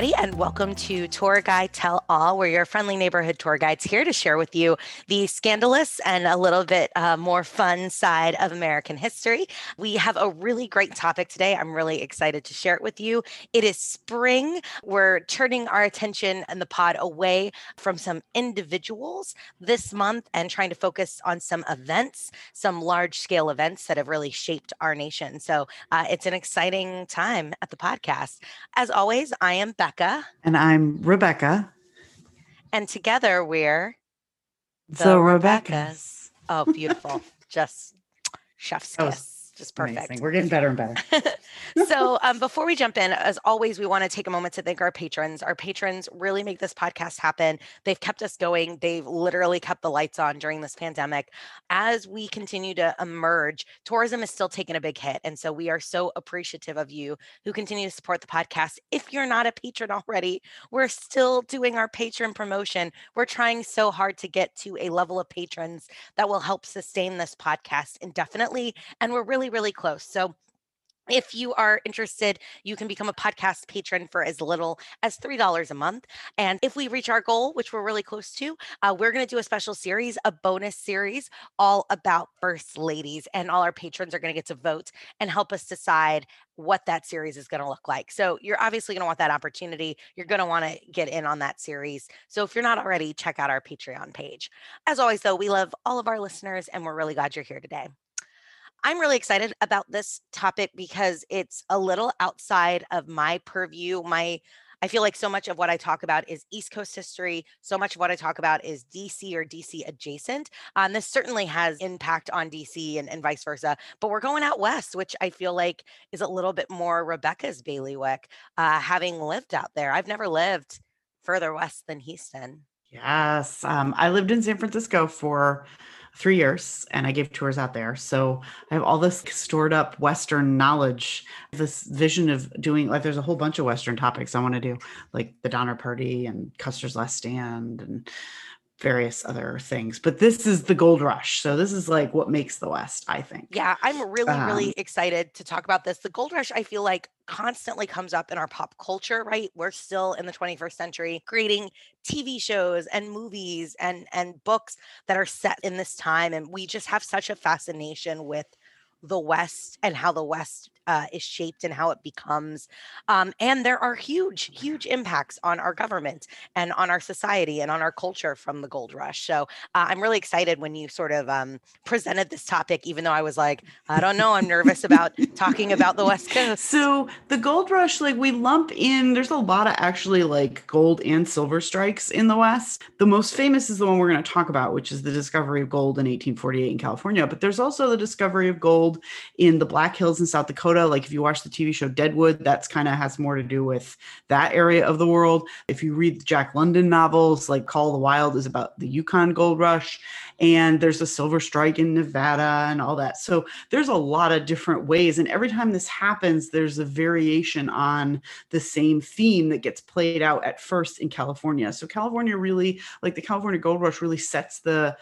everybody, and welcome to Tour Guide Tell All. We're your friendly neighborhood tour guides here to share with you the scandalous and a little bit uh, more fun side of American history. We have a really great topic today. I'm really excited to share it with you. It is spring. We're turning our attention and the pod away from some individuals this month and trying to focus on some events, some large scale events that have really shaped our nation. So uh, it's an exciting time at the podcast. As always, I am Becca. And I'm Rebecca. And together we're the, the Rebeccas. Oh, beautiful. Just chef's kiss just perfect. Amazing. We're getting better and better. so, um, before we jump in, as always, we want to take a moment to thank our patrons. Our patrons really make this podcast happen. They've kept us going. They've literally kept the lights on during this pandemic. As we continue to emerge, tourism is still taking a big hit, and so we are so appreciative of you who continue to support the podcast. If you're not a patron already, we're still doing our patron promotion. We're trying so hard to get to a level of patrons that will help sustain this podcast indefinitely, and we're really really close. So if you are interested, you can become a podcast patron for as little as $3 a month. And if we reach our goal, which we're really close to, uh, we're going to do a special series, a bonus series all about first ladies. And all our patrons are going to get to vote and help us decide what that series is going to look like. So you're obviously going to want that opportunity. You're going to want to get in on that series. So if you're not already, check out our Patreon page. As always, though, we love all of our listeners and we're really glad you're here today. I'm really excited about this topic because it's a little outside of my purview. My I feel like so much of what I talk about is East Coast history. So much of what I talk about is DC or DC adjacent. Um, this certainly has impact on DC and, and vice versa. But we're going out west, which I feel like is a little bit more Rebecca's bailiwick, uh, having lived out there. I've never lived further west than Houston. Yes. Um, I lived in San Francisco for three years and I gave tours out there. So I have all this stored up Western knowledge, this vision of doing like there's a whole bunch of Western topics I want to do, like the Donner Party and Custer's Last Stand and various other things. But this is the gold rush. So this is like what makes the West, I think. Yeah, I'm really, um, really excited to talk about this. The gold rush, I feel like constantly comes up in our pop culture, right? We're still in the 21st century creating TV shows and movies and and books that are set in this time and we just have such a fascination with the West and how the West uh, is shaped and how it becomes. Um, and there are huge, huge impacts on our government and on our society and on our culture from the gold rush. So uh, I'm really excited when you sort of um, presented this topic, even though I was like, I don't know, I'm nervous about talking about the West Coast. So the gold rush, like we lump in, there's a lot of actually like gold and silver strikes in the West. The most famous is the one we're going to talk about, which is the discovery of gold in 1848 in California. But there's also the discovery of gold in the Black Hills in South Dakota. Like if you watch the TV show Deadwood, that's kind of has more to do with that area of the world. If you read the Jack London novels, like Call of the Wild is about the Yukon Gold Rush, and there's a silver strike in Nevada and all that. So there's a lot of different ways. And every time this happens, there's a variation on the same theme that gets played out at first in California. So California really, like the California Gold Rush, really sets the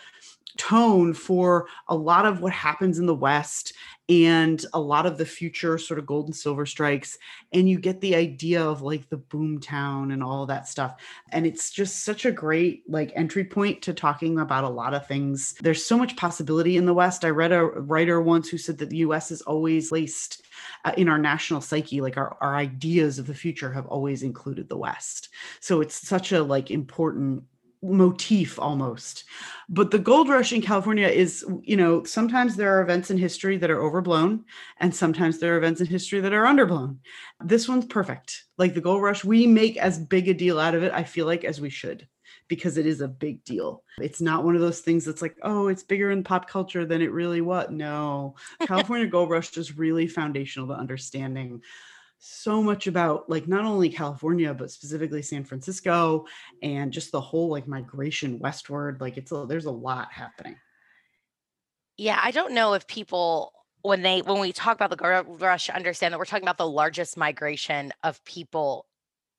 tone for a lot of what happens in the West and a lot of the future sort of gold and silver strikes. And you get the idea of like the boom town and all that stuff. And it's just such a great like entry point to talking about a lot of things. There's so much possibility in the West. I read a writer once who said that the US is always laced uh, in our national psyche like our, our ideas of the future have always included the west so it's such a like important motif almost. But the gold rush in California is, you know, sometimes there are events in history that are overblown, and sometimes there are events in history that are underblown. This one's perfect. Like the gold rush, we make as big a deal out of it, I feel like, as we should. Because it is a big deal. It's not one of those things that's like, oh, it's bigger in pop culture than it really was. No, California Gold Rush is really foundational to understanding so much about like not only California but specifically San Francisco and just the whole like migration westward like it's a, there's a lot happening. Yeah, I don't know if people when they when we talk about the gold rush understand that we're talking about the largest migration of people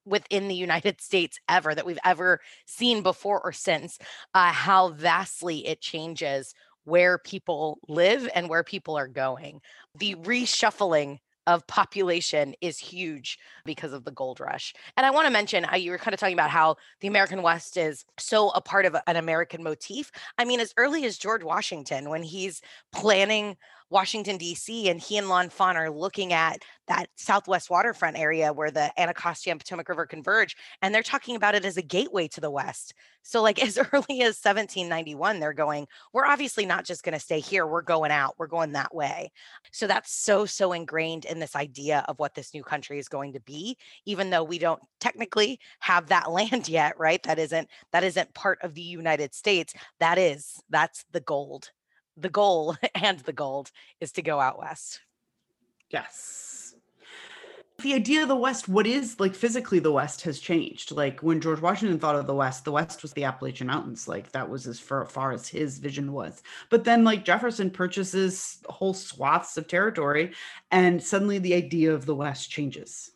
within the United States ever that we've ever seen before or since uh, how vastly it changes where people live and where people are going. The reshuffling of population is huge because of the gold rush. And I want to mention, uh, you were kind of talking about how the American West is so a part of an American motif. I mean, as early as George Washington, when he's planning Washington, D.C., and he and L'Enfant are looking at that Southwest waterfront area where the Anacostia and Potomac River converge, and they're talking about it as a gateway to the West. So, like as early as 1791, they're going, we're obviously not just going to stay here, we're going out, we're going that way. So, that's so, so ingrained in this idea of what this new country is going to be, even though we don't technically have that land yet, right? That isn't that isn't part of the United States. That is, that's the gold the goal and the gold is to go out west. Yes. The idea of the West, what is like physically the West has changed. Like when George Washington thought of the West, the West was the Appalachian Mountains. Like that was as far, far as his vision was. But then, like Jefferson purchases whole swaths of territory, and suddenly the idea of the West changes.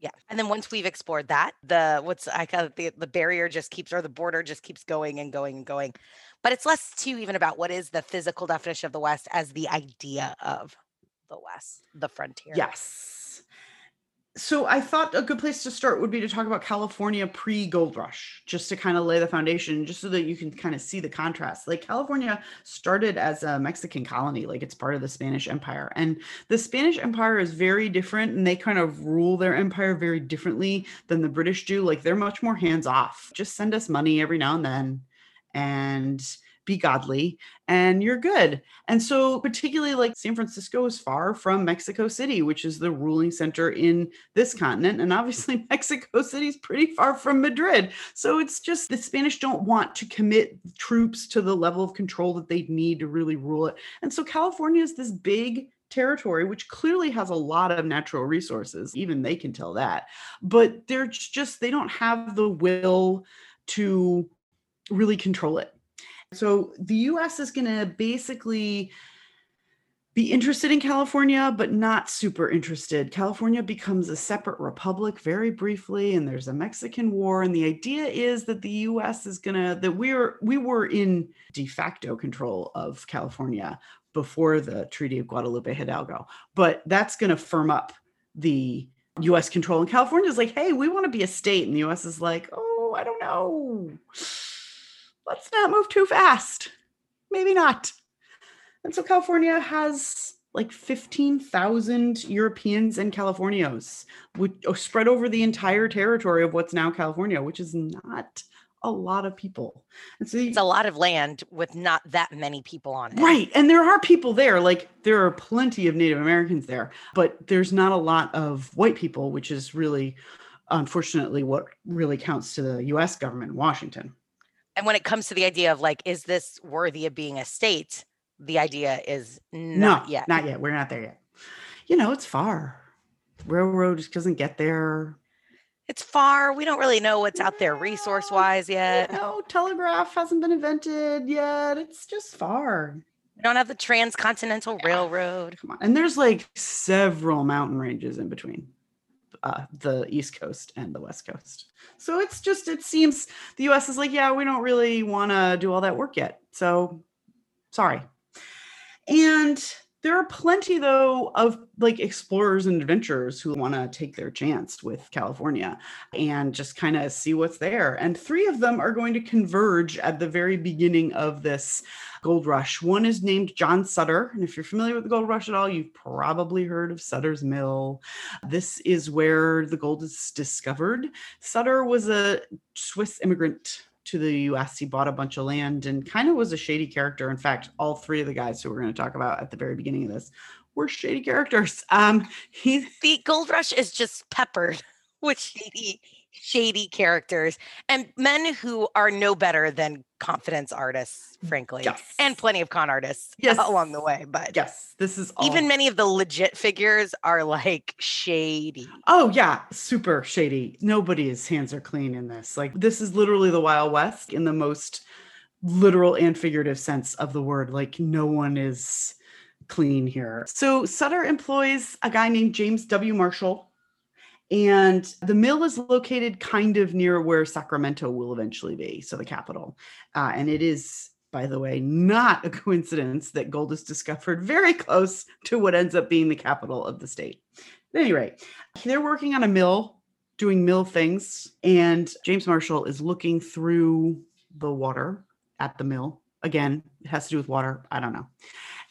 Yeah. And then once we've explored that, the what's I call it the, the barrier just keeps or the border just keeps going and going and going. But it's less too even about what is the physical definition of the West as the idea of the West, the frontier. Yes. So I thought a good place to start would be to talk about California pre-gold rush, just to kind of lay the foundation, just so that you can kind of see the contrast. Like California started as a Mexican colony, like it's part of the Spanish Empire. And the Spanish Empire is very different and they kind of rule their empire very differently than the British do. Like they're much more hands-off. Just send us money every now and then and be godly and you're good. And so, particularly like San Francisco is far from Mexico City, which is the ruling center in this continent. And obviously, Mexico City is pretty far from Madrid. So, it's just the Spanish don't want to commit troops to the level of control that they need to really rule it. And so, California is this big territory, which clearly has a lot of natural resources. Even they can tell that. But they're just, they don't have the will to really control it. So the US is going to basically be interested in California, but not super interested. California becomes a separate republic very briefly, and there's a Mexican war. And the idea is that the US is gonna that we're we were in de facto control of California before the Treaty of Guadalupe Hidalgo, but that's gonna firm up the US control. And California is like, hey, we want to be a state. And the US is like, oh, I don't know let's not move too fast. Maybe not. And so California has like 15,000 Europeans and Californios which, oh, spread over the entire territory of what's now California, which is not a lot of people. And so it's a lot of land with not that many people on it. Right. And there are people there, like there are plenty of Native Americans there, but there's not a lot of white people, which is really unfortunately what really counts to the US government in Washington and when it comes to the idea of like, is this worthy of being a state? The idea is not no, yet. Not yet. We're not there yet. You know, it's far. Railroad just doesn't get there. It's far. We don't really know what's out there resource wise yet. No, telegraph hasn't been invented yet. It's just far. We don't have the transcontinental railroad. Come on. And there's like several mountain ranges in between uh, the East Coast and the West Coast. So it's just, it seems the US is like, yeah, we don't really want to do all that work yet. So sorry. And there are plenty, though, of like explorers and adventurers who want to take their chance with California and just kind of see what's there. And three of them are going to converge at the very beginning of this gold rush. One is named John Sutter. And if you're familiar with the gold rush at all, you've probably heard of Sutter's Mill. This is where the gold is discovered. Sutter was a Swiss immigrant to the US. He bought a bunch of land and kind of was a shady character. In fact, all three of the guys who we're going to talk about at the very beginning of this were shady characters. Um, he the Gold Rush is just peppered with shady shady characters and men who are no better than confidence artists, frankly, yes. and plenty of con artists yes. along the way. But yes, this is all... even many of the legit figures are like shady. Oh yeah, super shady. Nobody's hands are clean in this. Like this is literally the Wild West in the most literal and figurative sense of the word. Like no one is clean here. So Sutter employs a guy named James W. Marshall and the mill is located kind of near where Sacramento will eventually be, so the capital. Uh, and it is by the way, not a coincidence that gold is discovered very close to what ends up being the capital of the state. At any rate, they're working on a mill, doing mill things, and James Marshall is looking through the water at the mill. Again, it has to do with water. I don't know.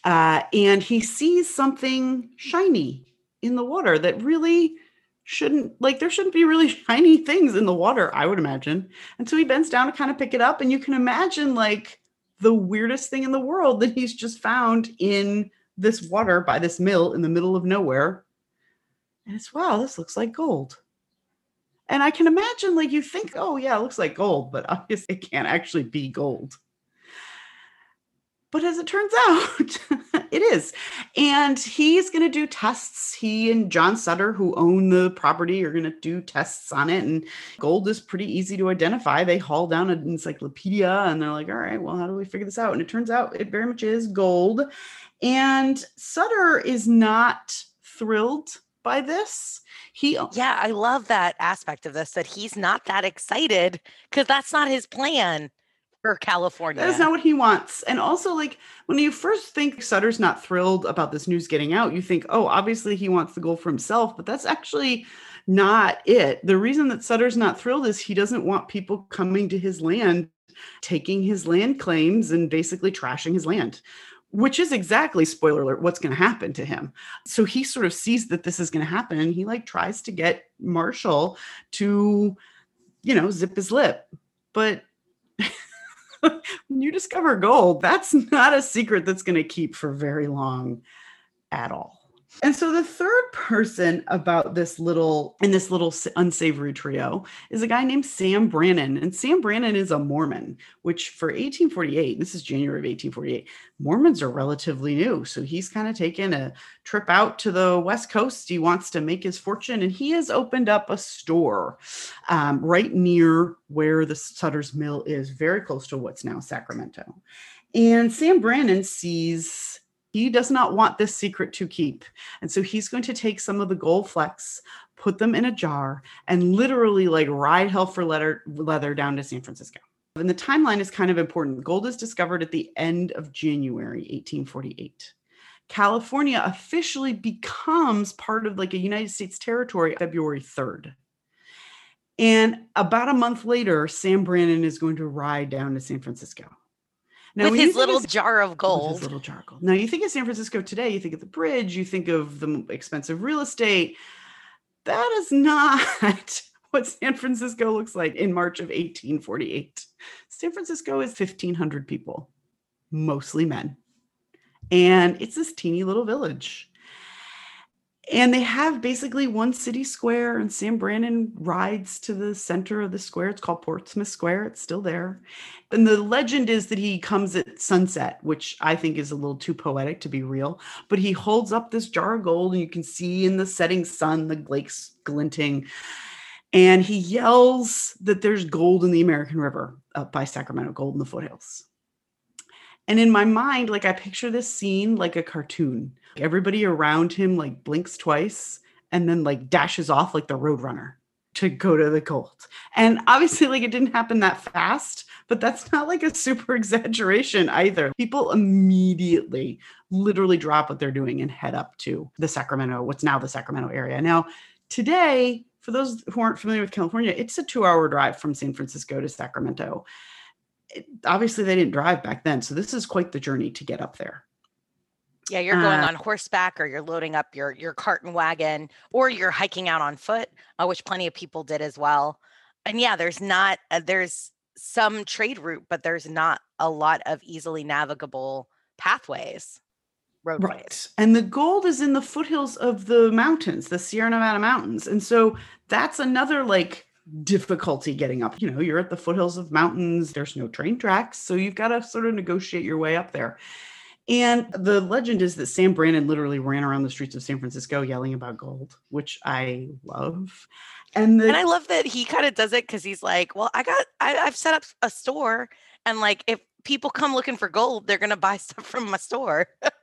Uh, and he sees something shiny in the water that really shouldn't like there shouldn't be really shiny things in the water i would imagine. And so he bends down to kind of pick it up and you can imagine like the weirdest thing in the world that he's just found in this water by this mill in the middle of nowhere. And it's wow this looks like gold. And i can imagine like you think oh yeah it looks like gold but obviously it can't actually be gold. But as it turns out, it is. And he's going to do tests. He and John Sutter, who own the property, are going to do tests on it. And gold is pretty easy to identify. They haul down an encyclopedia and they're like, all right, well, how do we figure this out? And it turns out it very much is gold. And Sutter is not thrilled by this. He Yeah, I love that aspect of this that he's not that excited cuz that's not his plan for California. That's not what he wants. And also, like, when you first think Sutter's not thrilled about this news getting out, you think, oh, obviously he wants the goal for himself, but that's actually not it. The reason that Sutter's not thrilled is he doesn't want people coming to his land, taking his land claims, and basically trashing his land. Which is exactly, spoiler alert, what's going to happen to him. So he sort of sees that this is going to happen and he like tries to get Marshall to, you know, zip his lip. But when you discover gold, that's not a secret that's going to keep for very long at all. And so the third person about this little in this little unsavory trio is a guy named Sam Brannan. And Sam Brannan is a Mormon, which for 1848, this is January of 1848, Mormons are relatively new. So he's kind of taken a trip out to the West Coast. He wants to make his fortune, and he has opened up a store um, right near where the Sutter's Mill is, very close to what's now Sacramento. And Sam Brannan sees he does not want this secret to keep. And so he's going to take some of the gold flecks, put them in a jar, and literally like ride hell for leather, leather down to San Francisco. And the timeline is kind of important. Gold is discovered at the end of January 1848. California officially becomes part of like a United States territory February 3rd. And about a month later, Sam Brannan is going to ride down to San Francisco. Now, with his little jar of gold. his little jar of gold. Now, you think of San Francisco today, you think of the bridge, you think of the expensive real estate. That is not what San Francisco looks like in March of 1848. San Francisco is 1,500 people, mostly men. And it's this teeny little village and they have basically one city square and sam brannan rides to the center of the square. It's called portsmouth square. It's still there. And the legend is that he comes at sunset which i think is a little too poetic to be real but he holds up this jar of gold and you can see in the setting sun the lakes glinting. And he yells that there's gold in the american river up by sacramento gold in the foothills. And in my mind like i picture this scene like a cartoon Everybody around him like blinks twice and then like dashes off like the roadrunner to go to the gold. And obviously, like it didn't happen that fast, but that's not like a super exaggeration either. People immediately literally drop what they're doing and head up to the Sacramento, what's now the Sacramento area. Now, today, for those who aren't familiar with California, it's a two hour drive from San Francisco to Sacramento. It, obviously, they didn't drive back then. So, this is quite the journey to get up there. Yeah, you're going uh, on horseback or you're loading up your your cart and wagon or you're hiking out on foot, uh, which plenty of people did as well. And yeah, there's not uh, there's some trade route, but there's not a lot of easily navigable pathways. Roadways. Right. And the gold is in the foothills of the mountains, the Sierra Nevada mountains. And so that's another like difficulty getting up. You know, you're at the foothills of mountains, there's no train tracks. So you've got to sort of negotiate your way up there. And the legend is that Sam Brannan literally ran around the streets of San Francisco yelling about gold, which I love. And, the- and I love that he kind of does it because he's like, well, I got, I, I've set up a store, and like if people come looking for gold, they're gonna buy stuff from my store.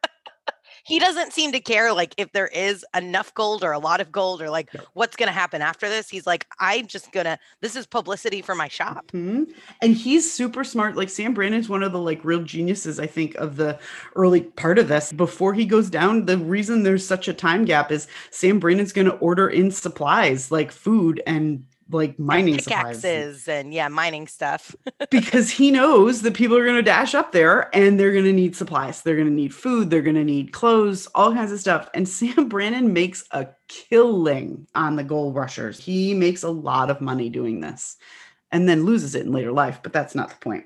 he doesn't seem to care like if there is enough gold or a lot of gold or like No. what's going to happen after this. He's like, I'm just going to, this is publicity for my shop. Mhm. And he's super smart. Like Sam Brannan's one of the like real geniuses, I think, of the early part of this. Before he goes down, the reason there's such a time gap is Sam Brannan's going to order in supplies like food and like mining supplies Pickaxes and yeah, mining stuff. because he knows that people are going to dash up there and they're going to need supplies. They're going to need food. They're going to need clothes, all kinds of stuff. And Sam Brannan makes a killing on the gold rushers. He makes a lot of money doing this and then loses it in later life, but that's not the point.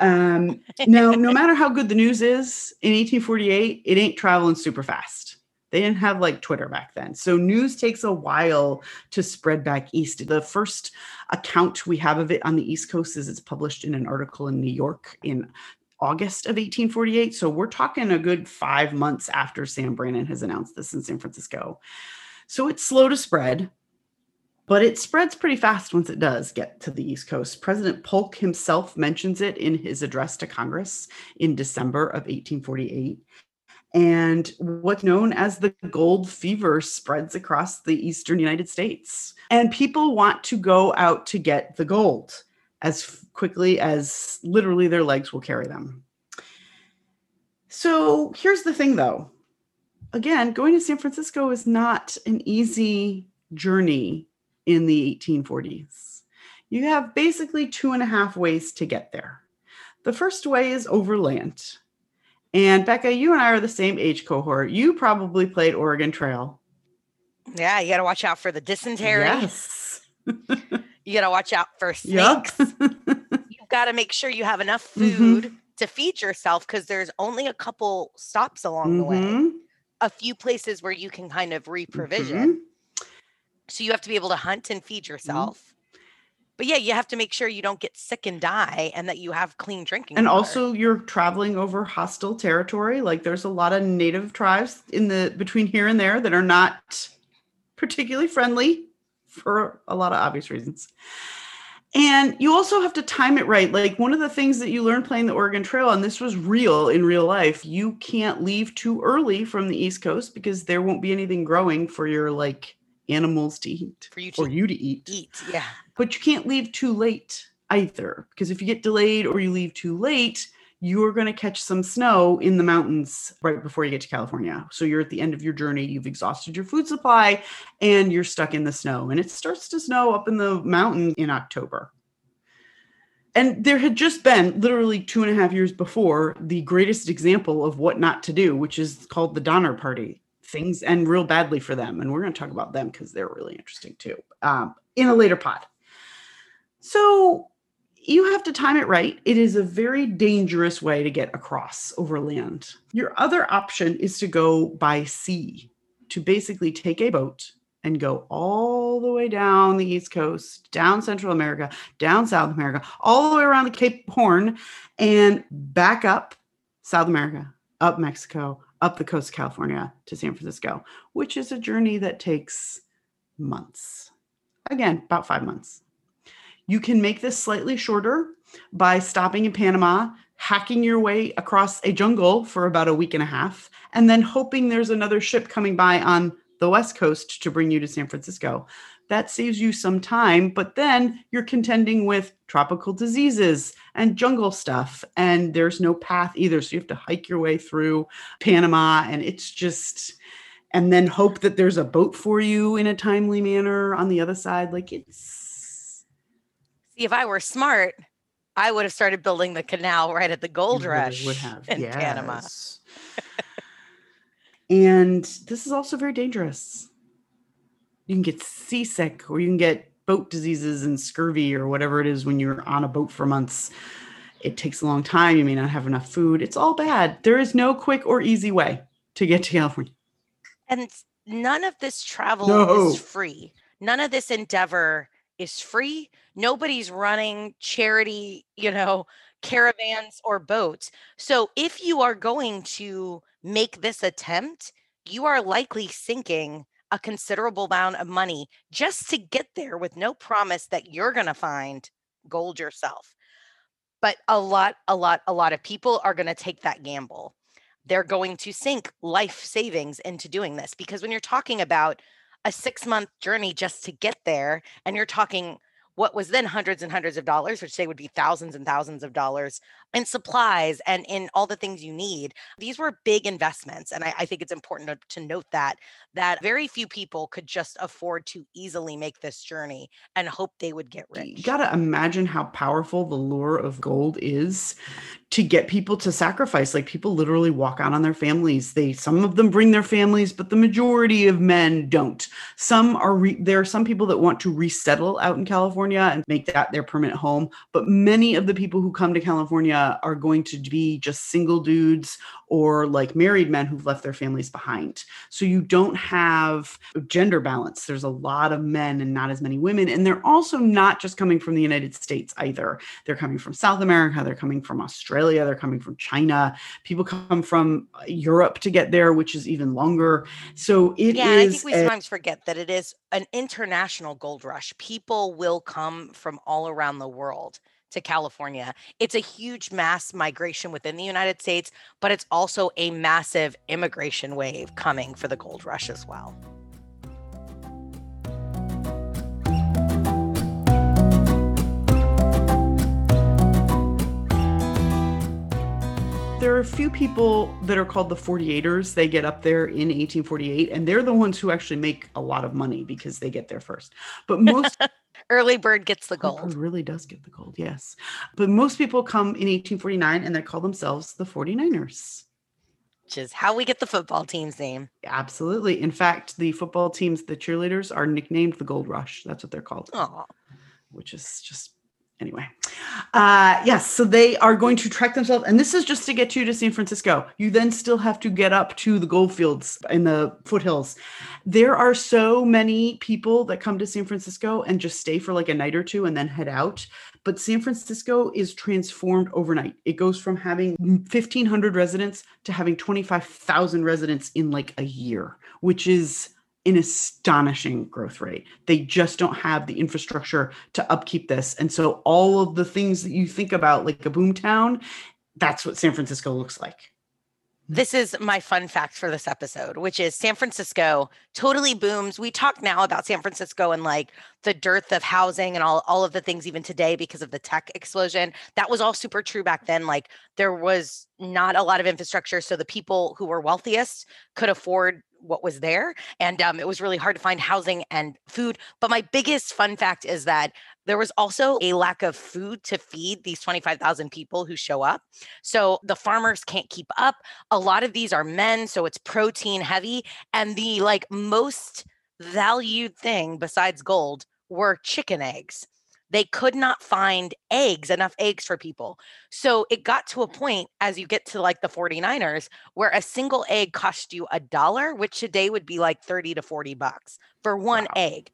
Um, now, no matter how good the news is in 1848, it ain't traveling super fast. They didn't have like Twitter back then. So news takes a while to spread back east. The first account we have of it on the East Coast is it's published in an article in New York in August of 1848. So we're talking a good five months after Sam Brannan has announced this in San Francisco. So it's slow to spread, but it spreads pretty fast once it does get to the East Coast. President Polk himself mentions it in his address to Congress in December of 1848 and what's known as the gold fever spreads across the eastern United States. And people want to go out to get the gold as quickly as literally their legs will carry them. So here's the thing though. Again, going to San Francisco is not an easy journey in the 1840s. You have basically two and a half ways to get there. The first way is overland. And Becca, you and I are the same age cohort. You probably played Oregon Trail. Yeah, you got to watch out for the dysentery. Yes. You got to watch out for Yep. snakes. You've got to make sure you have enough Mhm. food to feed yourself because there's only a couple stops along the way, Mhm, a few places where you can kind of reprovision. mhm. So you have to be able to hunt and feed yourself. But yeah, you have to make sure you don't get sick and die and that you have clean drinking And water. also you're traveling over hostile territory. Like there's a lot of native tribes in the between here and there that are not particularly friendly for a lot of obvious reasons. And you also have to time it right. Like one of the things that you learn playing the Oregon Trail, and this was real in real life, you can't leave too early from the East Coast because there won't be anything growing for your like animals to eat for you to or you to eat. eat. Yeah. But you can't leave too late either because if you get delayed or you leave too late, you're going to catch some snow in the mountains right before you get to California. So you're at the end of your journey, you've exhausted your food supply and you're stuck in the snow. And it starts to snow up in the mountain in October. And there had just been literally two and a half years before the greatest example of what not to do, which is called the Donner Party. Things end real badly for them. And we're going to talk about them because they're really interesting too um, in a later pod. So you have to time it right. It is a very dangerous way to get across over land. Your other option is to go by sea, to basically take a boat and go all the way down the East Coast, down Central America, down South America, all the way around the Cape Horn, and back up South America, up Mexico, up the coast of California to San Francisco, which is a journey that takes months. Again, about five months. You can make this slightly shorter by stopping in Panama, hacking your way across a jungle for about a week and a half, and then hoping there's another ship coming by on the West Coast to bring you to San Francisco. That saves you some time, but then you're contending with tropical diseases and jungle stuff, and there's no path either. So you have to hike your way through Panama, and it's just, and then hope that there's a boat for you in a timely manner on the other side. Like it's, if I were smart, I would have started building the canal right at the gold You rush would have in Panama. and this is also very dangerous. You can get seasick or you can get boat diseases and scurvy or whatever it is when you're on a boat for months. It takes a long time. You may not have enough food. It's all bad. There is no quick or easy way to get to California. And none of this travel No. is free. None of this endeavor is free. Nobody's running charity, you know, caravans or boats. So if you are going to make this attempt, you are likely sinking a considerable amount of money just to get there with no promise that you're going to find gold yourself. But a lot, a lot, a lot of people are going to take that gamble. they're going to sink life savings into doing this because when you're talking about a six month journey just to get there and you're talking what was then hundreds and hundreds of dollars, which say would be thousands and thousands of dollars in supplies and in all the things you need. These were big investments. And I, I think it's important to, to, note that that very few people could just afford to easily make this journey and hope they would get rich. You gotta imagine how powerful the lure of gold is to get people to sacrifice. Like people literally walk out on their families. They some of them bring their families, but the majority of men don't. Some are re- there are some people that want to resettle out in California and make that their permanent home, but many of the people who come to California Uh, are going to be just single dudes or like married men who've left their families behind. So you don't have gender balance. There's a lot of men and not as many women. And they're also not just coming from the United States either. They're coming from South America, they're coming from Australia, they're coming from China. People come from Europe to get there, which is even longer. So it yeah, I think we a- sometimes forget that it is an international gold rush. People will come from all around the world to California. It's a huge mass migration within the United States, but it's also a massive immigration wave coming for the gold rush as well. there are a few people that are called the 48ers. They get up there in 1848, and they're the ones who actually make a lot of money because they get there first. But most Early bird gets the gold. Bird really does get the gold, yes. But most people come in 1849 and they call themselves the 49ers. Which is how we get the football team's name. Absolutely. In fact, the football teams, the cheerleaders, are nicknamed the Gold Rush. That's what they're called. Aww. Which is just anyway. Uh yes so they are going to trek themselves and this is just to get you to san francisco. You then still have to get up to the gold fields in the foothills. There are so many people that come to san francisco and just stay for like a night or two and then head out but san francisco is transformed overnight. It goes from having 1500 residents to having 25000 residents in like a year which is an astonishing growth rate. They just don't have the infrastructure to upkeep this. And so all of the things that you think about like a boom town, that's what San Francisco looks like. This is my fun fact for this episode, which is San Francisco totally booms. We talk now about San Francisco and like the dearth of housing and all, all of the things even today because of the tech explosion. That was all super true back then. Like there was not a lot of infrastructure. So the people who were wealthiest could afford what was there. And um, it was really hard to find housing and food. But my biggest fun fact is that there was also a lack of food to feed these 25,000 people who show up. So the farmers can't keep up. A lot of these are men, so it's protein heavy. And the like most valued thing besides gold were chicken eggs they could not find eggs, enough eggs for people. So it got to a mm. point as you get to like the 49ers where a single egg cost you a dollar, which today would be like 30 to 40 bucks for one wow. egg.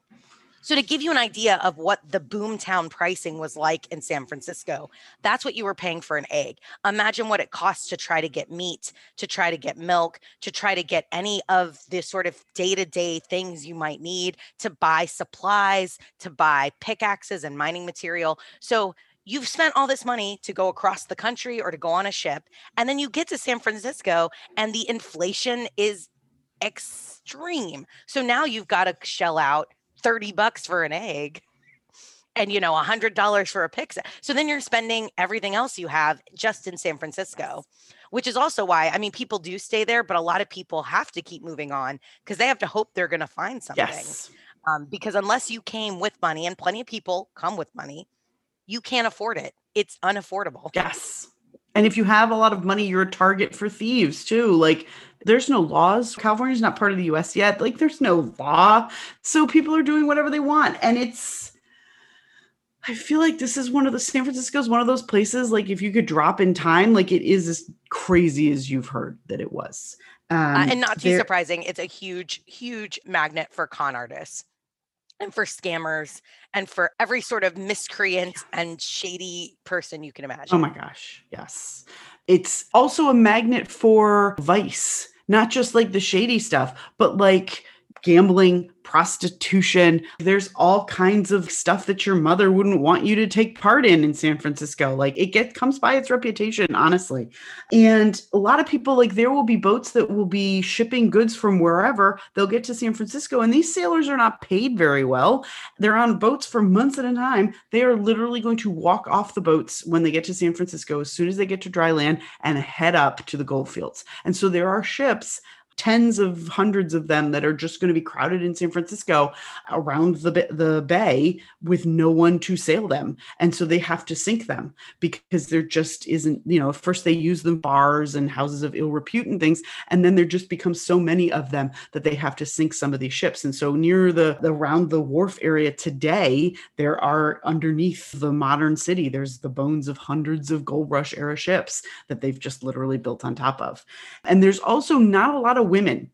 So to give you an idea of what the boomtown pricing was like in San Francisco, that's what you were paying for an egg. Imagine what it costs to try to get meat, to try to get milk, to try to get any of the sort of day-to-day things you might need to buy supplies, to buy pickaxes and mining material. So you've spent all this money to go across the country or to go on a ship and then you get to San Francisco and the inflation is extreme. So now you've got to shell out 30 bucks for an egg and you know a hundred dollars for a pizza. So then you're spending everything else you have just in san francisco which is also why i mean people do stay there but a lot of people have to keep moving on because they have to hope they're going to find something yes. um, because unless you came with money and plenty of people come with money you can't afford it. It's unaffordable. Yes and if you have a lot of money, you're a target for thieves too. Like there's no laws. California's not part of the US yet. Like there's no law. So people are doing whatever they want. And it's I feel like this is one of the San Francisco is one of those places like if you could drop in time, like it is as crazy as you've heard that it was. Um, uh, and not too surprising, it's a huge, huge magnet for con artists and for scammers and for every sort of miscreant and shady person you can oh imagine. Oh my gosh. Yes. It's also a magnet for vice, not just like the shady stuff, but like gambling, prostitution. There's all kinds of stuff that your mother wouldn't want you to take part in in San Francisco. Like it get comes by its reputation, honestly. And a lot of people like there will be boats that will be shipping goods from wherever. They'll get to San Francisco and these sailors are not paid very well. They're on boats for months at a time. They are literally going to walk off the boats when they get to San Francisco as soon as they get to dry land and head up to the gold fields. And so there are ships tens of hundreds of them that are just going to be crowded in San Francisco around the the bay with no one to sail them. And so they have to sink them because there just isn't you know first they use them bars and houses of ill repute and things and then there just becomes so many of them that they have to sink some of these ships. And so near the, the around the wharf area today there are underneath the modern city there's the bones of hundreds of gold rush era ships that they've just literally built on top of. And there's also not a lot of women.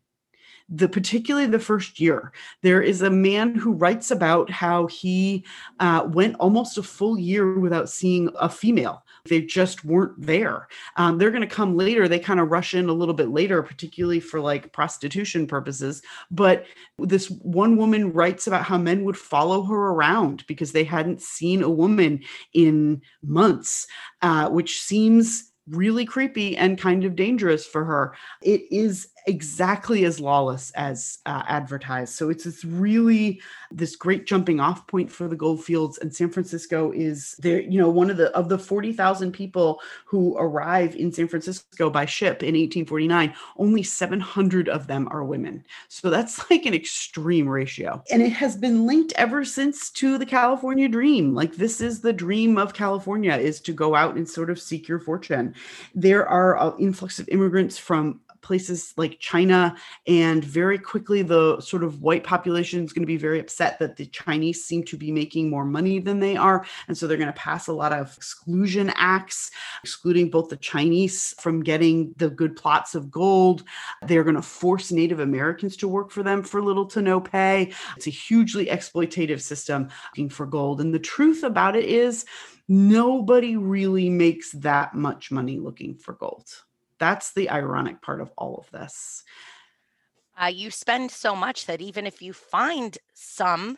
The particularly the first year there is a man who writes about how he uh, went almost a full year without seeing a female. They just weren't there. Um, they're going to come later. They kind of rush in a little bit later particularly for like prostitution purposes. But this one woman writes about how men would follow her around because they hadn't seen a woman in months uh, which seems really creepy and kind of dangerous for her. It is exactly as lawless as uh, advertised. So it's this really this great jumping off point for the gold fields and San Francisco is there you know one of the of the 40,000 people who arrive in San Francisco by ship in 1849 only 700 of them are women. So that's like an extreme ratio. And it has been linked ever since to the California dream. Like this is the dream of California is to go out and sort of seek your fortune. There are an influx of immigrants from places like China. And very quickly, the sort of white population is going to be very upset that the Chinese seem to be making more money than they are. And so they're going to pass a lot of exclusion acts, excluding both the Chinese from getting the good plots of gold. They're going to force Native Americans to work for them for little to no pay. It's a hugely exploitative system looking for gold. And the truth about it is, nobody really makes that much money looking for gold. That's the ironic part of all of this. Uh, you spend so much that even if you find some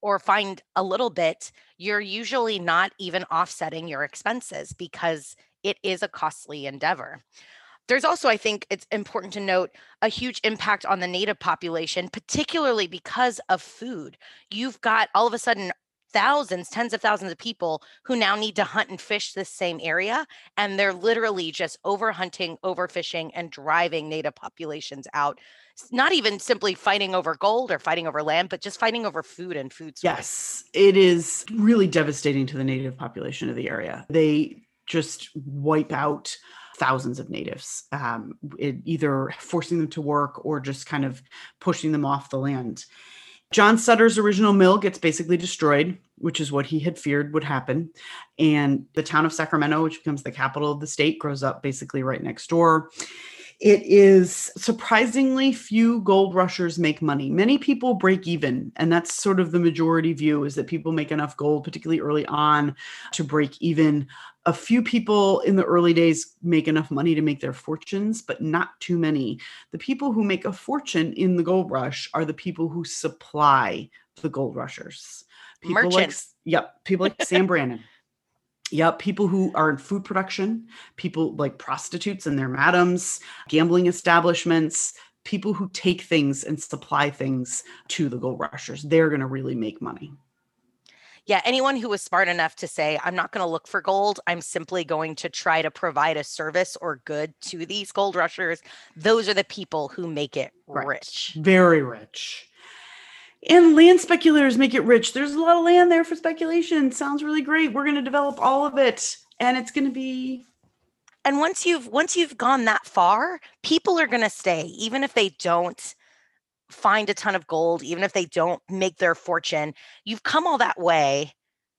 or find a little bit, you're usually not even offsetting your expenses because it is a costly endeavor. There's also, I think it's important to note, a huge impact on the native population, particularly because of food. You've got all of a sudden thousands, tens of thousands of people who now need to hunt and fish this same area. And they're literally just over hunting, overfishing, and driving native populations out. Not even simply fighting over gold or fighting over land, but just fighting over food and food. Yes, it is really devastating to the native population of the area. They just wipe out thousands of natives, um, either forcing them to work or just kind of pushing them off the land. John Sutter's original mill gets basically destroyed, which is what he had feared would happen. And the town of Sacramento, which becomes the capital of the state, grows up basically right next door. It is surprisingly few gold rushers make money. Many people break even, and that's sort of the majority view is that people make enough gold, particularly early on, to break even. A few people in the early days make enough money to make their fortunes, but not too many. The people who make a fortune in the gold rush are the people who supply the gold rushers. People Merchants. like yep, people like Sam Brannan. Yep, people who are in food production, people like prostitutes and their madams, gambling establishments, people who take things and supply things to the gold rushers. They're going to really make money. Yeah, anyone who was smart enough to say, I'm not going to look for gold, I'm simply going to try to provide a service or good to these gold rushers, those are the people who make it right. rich. Very rich. And land speculators make it rich. There's a lot of land there for speculation. Sounds really great. We're going to develop all of it and it's going to be and once you've once you've gone that far, people are going to stay even if they don't find a ton of gold, even if they don't make their fortune. You've come all that way.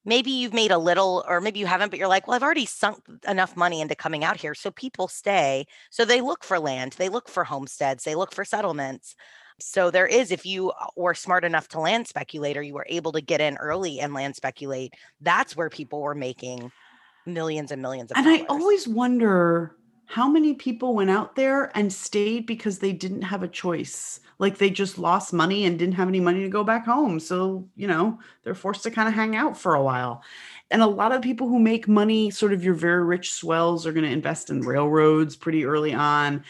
Maybe you've made a little or maybe you haven't but you're like, "Well, I've already sunk enough money into coming out here." So people stay. So they look for land, they look for homesteads, they look for settlements. So there is, if you uh, were smart enough to land speculate or you were able to get in early and land speculate, that's where people were making millions and millions of and dollars. I always wonder how many people went out there and stayed because they didn't have a choice? Like they just lost money and didn't have any money to go back home. So, you know, they're forced to kind of hang out for a while. And a lot of people who make money, sort of your very rich swells, are going to invest in railroads pretty early on.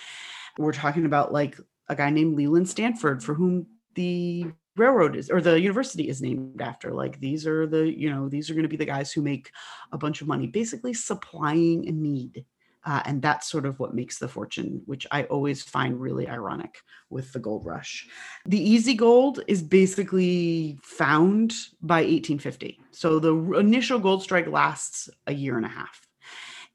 We're talking about like a guy named Leland Stanford, for whom the railroad is or the university is named after like these are the you know these are going to be the guys who make a bunch of money basically supplying a need uh, and that's sort of what makes the fortune, which I always find really ironic with the gold rush. The easy gold is basically found by 1850. So the initial gold strike lasts a year and a half.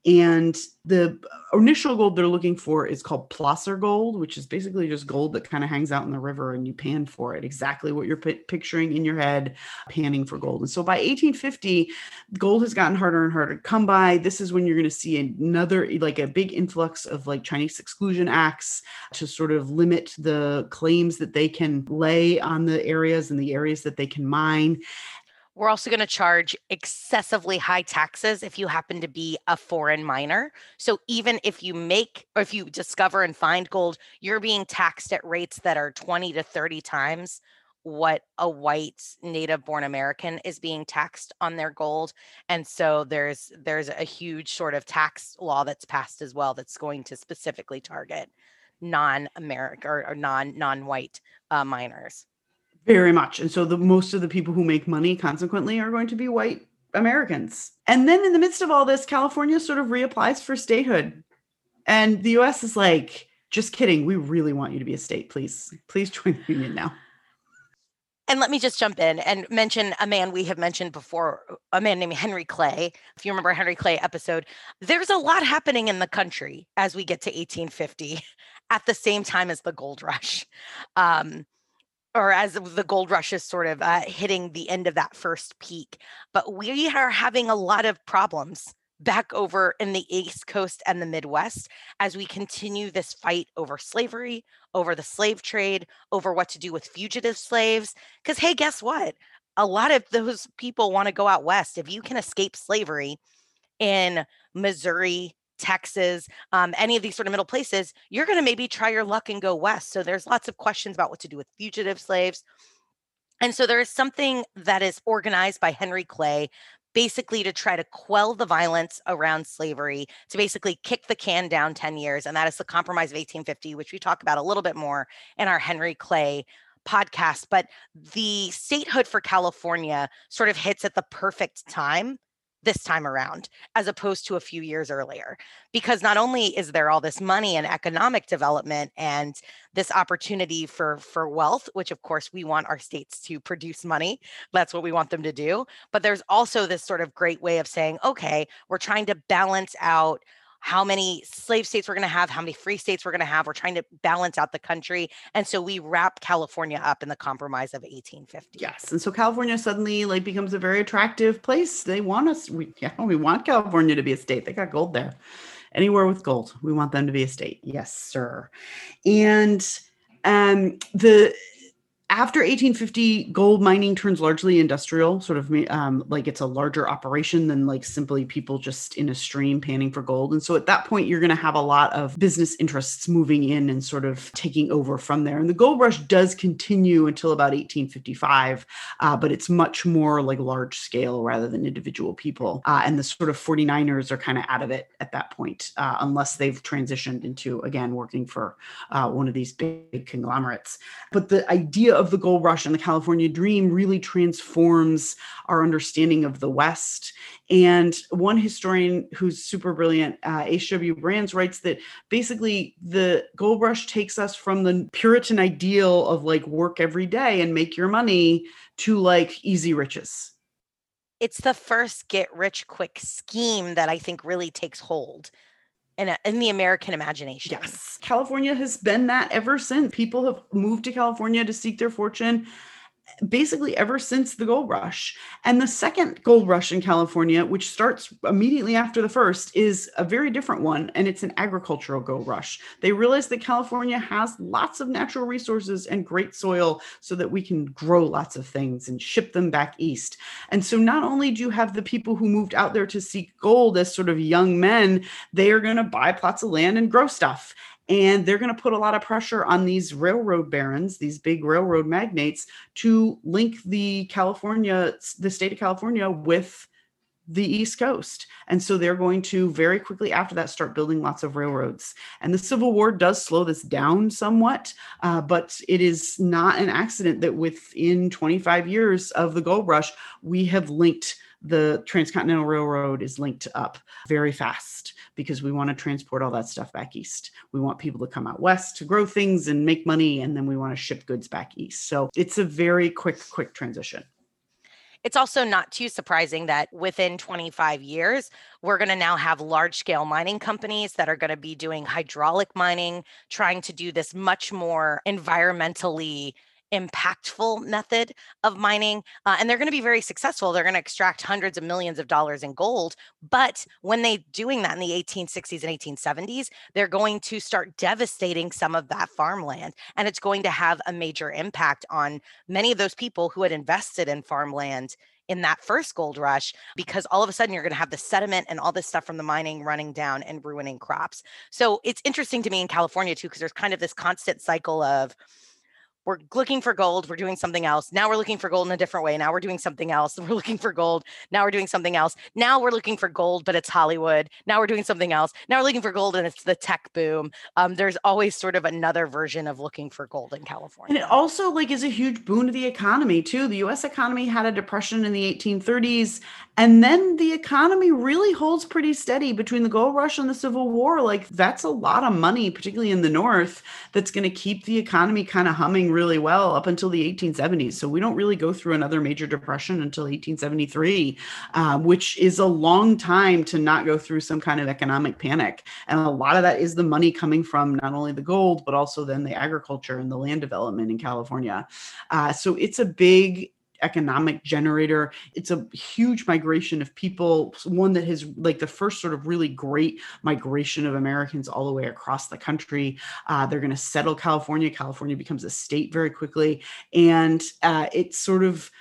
And the initial gold they're looking for is called placer gold, which is basically just gold that kind of hangs out in the river and you pan for it. Exactly what you're p- picturing in your head, panning for gold. And so by 1850, gold has gotten harder and harder to come by. This is when you're going to see another, like a big influx of like Chinese exclusion acts to sort of limit the claims that they can lay on the areas and the areas that they can mine. We're also going to charge excessively high taxes if you happen to be a foreign miner. So even if you make or if you discover and find gold, you're being taxed at rates that are 20 to 30 times what a white native born american is being taxed on their gold and so there's there's a huge sort of tax law that's passed as well that's going to specifically target non-american or, or non non-white uh, miners very much. And so the most of the people who make money consequently are going to be white Americans. And then in the midst of all this, California sort of reapplies for statehood. And the US is like, just kidding. We really want you to be a state. Please, please join the union now. And let me just jump in and mention a man we have mentioned before, a man named Henry Clay. If you remember Henry Clay episode, there's a lot happening in the country as we get to 1850 at the same time as the gold rush. Um, or as the gold rush is sort of uh, hitting the end of that first peak. But we are having a lot of problems back over in the East Coast and the Midwest as we continue this fight over slavery, over the slave trade, over what to do with fugitive slaves. Because, hey, guess what? A lot of those people want to go out west. If you can escape slavery in Missouri, Texas, um, any of these sort of middle places, you're going to maybe try your luck and go west. So there's lots of questions about what to do with fugitive slaves. And so there is something that is organized by Henry Clay, basically to try to quell the violence around slavery, to basically kick the can down 10 years. And that is the Compromise of 1850, which we talk about a little bit more in our Henry Clay podcast. But the statehood for California sort of hits at the perfect time this time around as opposed to a few years earlier because not only is there all this money and economic development and this opportunity for for wealth which of course we want our states to produce money that's what we want them to do but there's also this sort of great way of saying okay we're trying to balance out how many slave states we're going to have, how many free states we're going to have. We're trying to balance out the country. And so we wrap California up in the compromise of 1850. Yes. And so California suddenly like becomes a very attractive place. They want us, we, yeah, we want California to be a state. They got gold there. Anywhere with gold, we want them to be a state. Yes, sir. And um, the after 1850 gold mining turns largely industrial sort of um, like it's a larger operation than like simply people just in a stream panning for gold. And so at that point you're going to have a lot of business interests moving in and sort of taking over from there. And the gold rush does continue until about 1855 uh, but it's much more like large scale rather than individual people uh, and the sort of 49ers are kind of out of it at that point uh, unless they've transitioned into again working for uh, one of these big conglomerates. But the idea of the gold rush and the California dream really transforms our understanding of the West. And one historian who's super brilliant, uh, H.W. Brands, writes that basically the gold rush takes us from the Puritan ideal of like work every day and make your money to like easy riches. It's the first get rich quick scheme that I think really takes hold in, in the American imagination. Yes. California has been that ever since. People have moved to California to seek their fortune basically ever since the gold rush. And the second gold rush in California, which starts immediately after the first, is a very different one. And it's an agricultural gold rush. They realized that California has lots of natural resources and great soil so that we can grow lots of things and ship them back east. And so not only do you have the people who moved out there to seek gold as sort of young men, they are going to buy plots of land and grow stuff and they're going to put a lot of pressure on these railroad barons these big railroad magnates to link the california the state of california with the east coast. And so they're going to very quickly after that start building lots of railroads. And the civil war does slow this down somewhat uh, but it is not an accident that within 25 years of the gold rush we have linked the transcontinental railroad is linked up very fast because we want to transport all that stuff back east. We want people to come out west to grow things and make money, and then we want to ship goods back east. So it's a very quick, quick transition. It's also not too surprising that within 25 years, we're going to now have large scale mining companies that are going to be doing hydraulic mining, trying to do this much more environmentally impactful method of mining uh, and they're going to be very successful they're going to extract hundreds of millions of dollars in gold but when they're doing that in the 1860s and 1870s they're going to start devastating some of that farmland and it's going to have a major impact on many of those people who had invested in farmland in that first gold rush because all of a sudden you're going to have the sediment and all this stuff from the mining running down and ruining crops. So it's interesting to me in California too because there's kind of this constant cycle of we're looking for gold we're doing something else. Now we're looking for gold in a different way. Now we're doing something else. We're looking for gold. Now we're doing something else. Now we're looking for gold but it's hollywood. Now we're doing something else. Now we're looking for gold and it's the tech boom. Um, there's always sort of another version of looking for gold in california and it also like is a huge boon to the economy too. The us economy had a depression in the 1830s and then the economy really holds pretty steady between the gold rush and the Civil War. Like, that's a lot of money, particularly in the North, that's going to keep the economy kind of humming really well up until the 1870s. So, we don't really go through another major depression until 1873, uh, which is a long time to not go through some kind of economic panic. And a lot of that is the money coming from not only the gold, but also then the agriculture and the land development in California. Uh, so, it's a big economic generator. It's a huge migration of people, one that has like the first sort of really great migration of Americans all the way across the country. Uh, they're going to settle California. California becomes a state very quickly. And uh, it sort of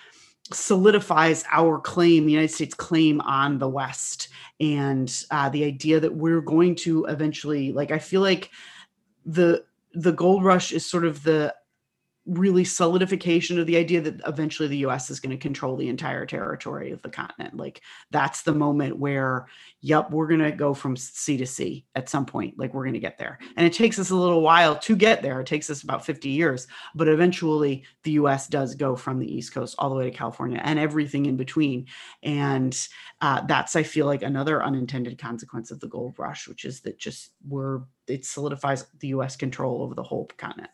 solidifies our claim, the United States claim on the West. And uh, the idea that we're going to eventually, like, I feel like the the gold rush is sort of the really solidification of the idea that eventually the US is going to control the entire territory of the continent. Like that's the moment where, yep, we're going to go from sea to sea at some point. Like we're going to get there. And it takes us a little while to get there. It takes us about 50 years, but eventually the US does go from the East Coast all the way to California and everything in between. And uh, that's, I feel like, another unintended consequence of the gold rush, which is that just we're, it solidifies the US control over the whole continent.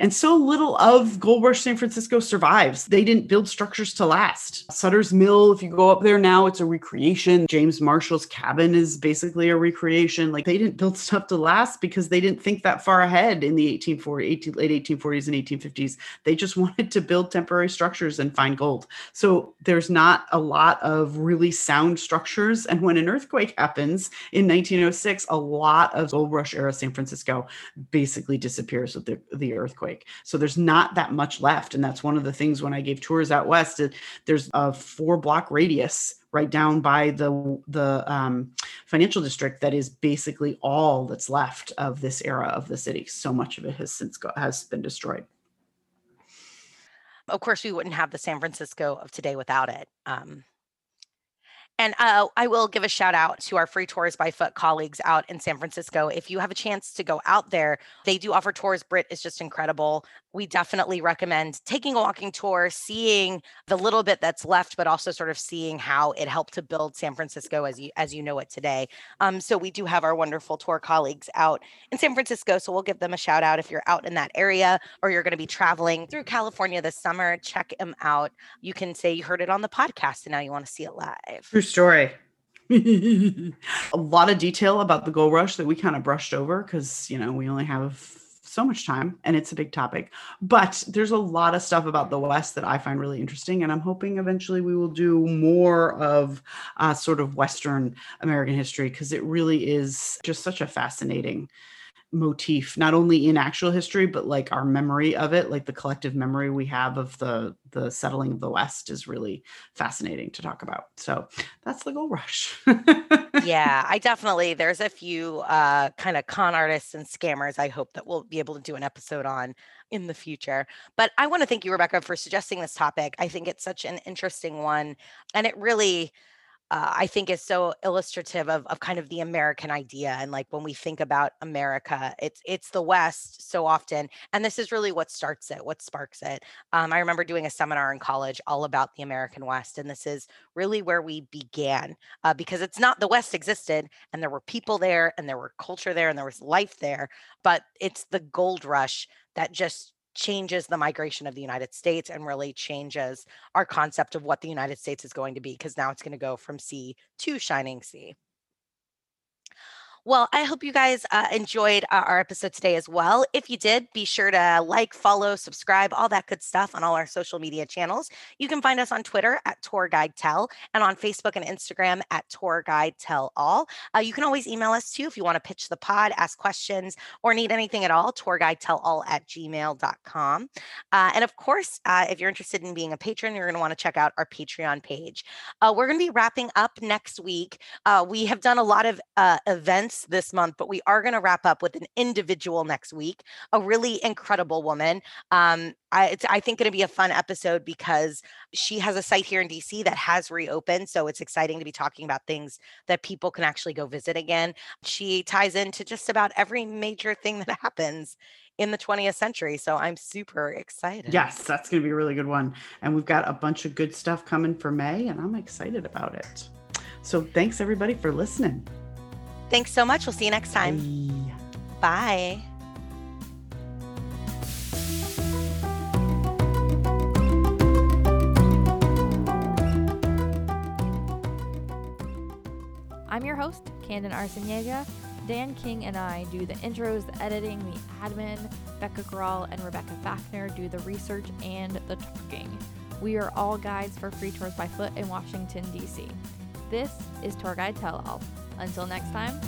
And so little of Gold Rush San Francisco survives. They didn't build structures to last. Sutter's Mill, if you go up there now, it's a recreation. James Marshall's cabin is basically a recreation. Like they didn't build stuff to last because they didn't think that far ahead in the 1840s, 18, late 1840s and 1850s. They just wanted to build temporary structures and find gold. So there's not a lot of really sound structures. And when an earthquake happens in 1906, a lot of Gold Rush era San Francisco basically disappears with the, the earthquake earthquake. So there's not that much left. And that's one of the things when I gave tours out west, there's a four block radius right down by the the um, financial district that is basically all that's left of this era of the city. So much of it has since go, has been destroyed. Of course, we wouldn't have the San Francisco of today without it. Um, and uh, I will give a shout out to our free tours by foot colleagues out in San Francisco. If you have a chance to go out there, they do offer tours. Brit is just incredible we definitely recommend taking a walking tour, seeing the little bit that's left, but also sort of seeing how it helped to build San Francisco as you as you know it today. Um, so we do have our wonderful tour colleagues out in San Francisco, so we'll give them a shout out if you're out in that area or you're going to be traveling through California this summer. Check them out. You can say you heard it on the podcast and now you want to see it live. Story. a lot of detail about the gold rush that we kind of brushed over because you know we only have so much time and it's a big topic. But there's a lot of stuff about the West that I find really interesting. And I'm hoping eventually we will do more of uh, sort of Western American history because it really is just such a fascinating motif not only in actual history but like our memory of it like the collective memory we have of the the settling of the west is really fascinating to talk about. So that's the gold rush. Yeah i definitely there's a few uh kind of con artists and scammers i hope that we'll be able to do an episode on in the future. But i want to thank you rebecca for suggesting this topic. I think it's such an interesting one and it really uh, I think is so illustrative of, of kind of the American idea. And like when we think about America, it's it's the West so often, and this is really what starts it, what sparks it. Um, I remember doing a seminar in college all about the American West, and this is really where we began uh, because it's not the West existed, and there were people there, and there were culture there, and there was life there, but it's the gold rush that just changes the migration of the United States and really changes our concept of what the United States is going to be because now it's going to go from sea to shining sea. Well, I hope you guys uh, enjoyed uh, our episode today as well. If you did, be sure to like, follow, subscribe, all that good stuff on all our social media channels. You can find us on Twitter at Tour Guide Tell and on Facebook and Instagram at Tour Guide Tell All. Uh, you can always email us too if you want to pitch the pod, ask questions, or need anything at all. Tour Guide Tell All at gmail.com. Uh, and of course, uh, if you're interested in being a patron, you're going to want to check out our Patreon page. Uh, we're going to be wrapping up next week. we have done a lot of events events this month, but we are going to wrap up with an individual next week, a really incredible woman. Um, I, it's, I think, going to be a fun episode because she has a site here in DC that has reopened. So it's exciting to be talking about things that people can actually go visit again. She ties into just about every major thing that happens in the 20th century. So I'm super excited. Yes, that's going to be a really good one. And we've got a bunch of good stuff coming for May, and I'm excited about it. So thanks everybody for listening. Thanks so much. We'll see you next time. Bye. Bye. I'm your host, Candon Arciniega. Dan King and I do the intros, the editing, the admin. Becca Grawl and Rebecca Fafner do the research and the talking. We are all guides for free tours by foot in Washington, D.C. This is Tour Guide Tell All. Until next time,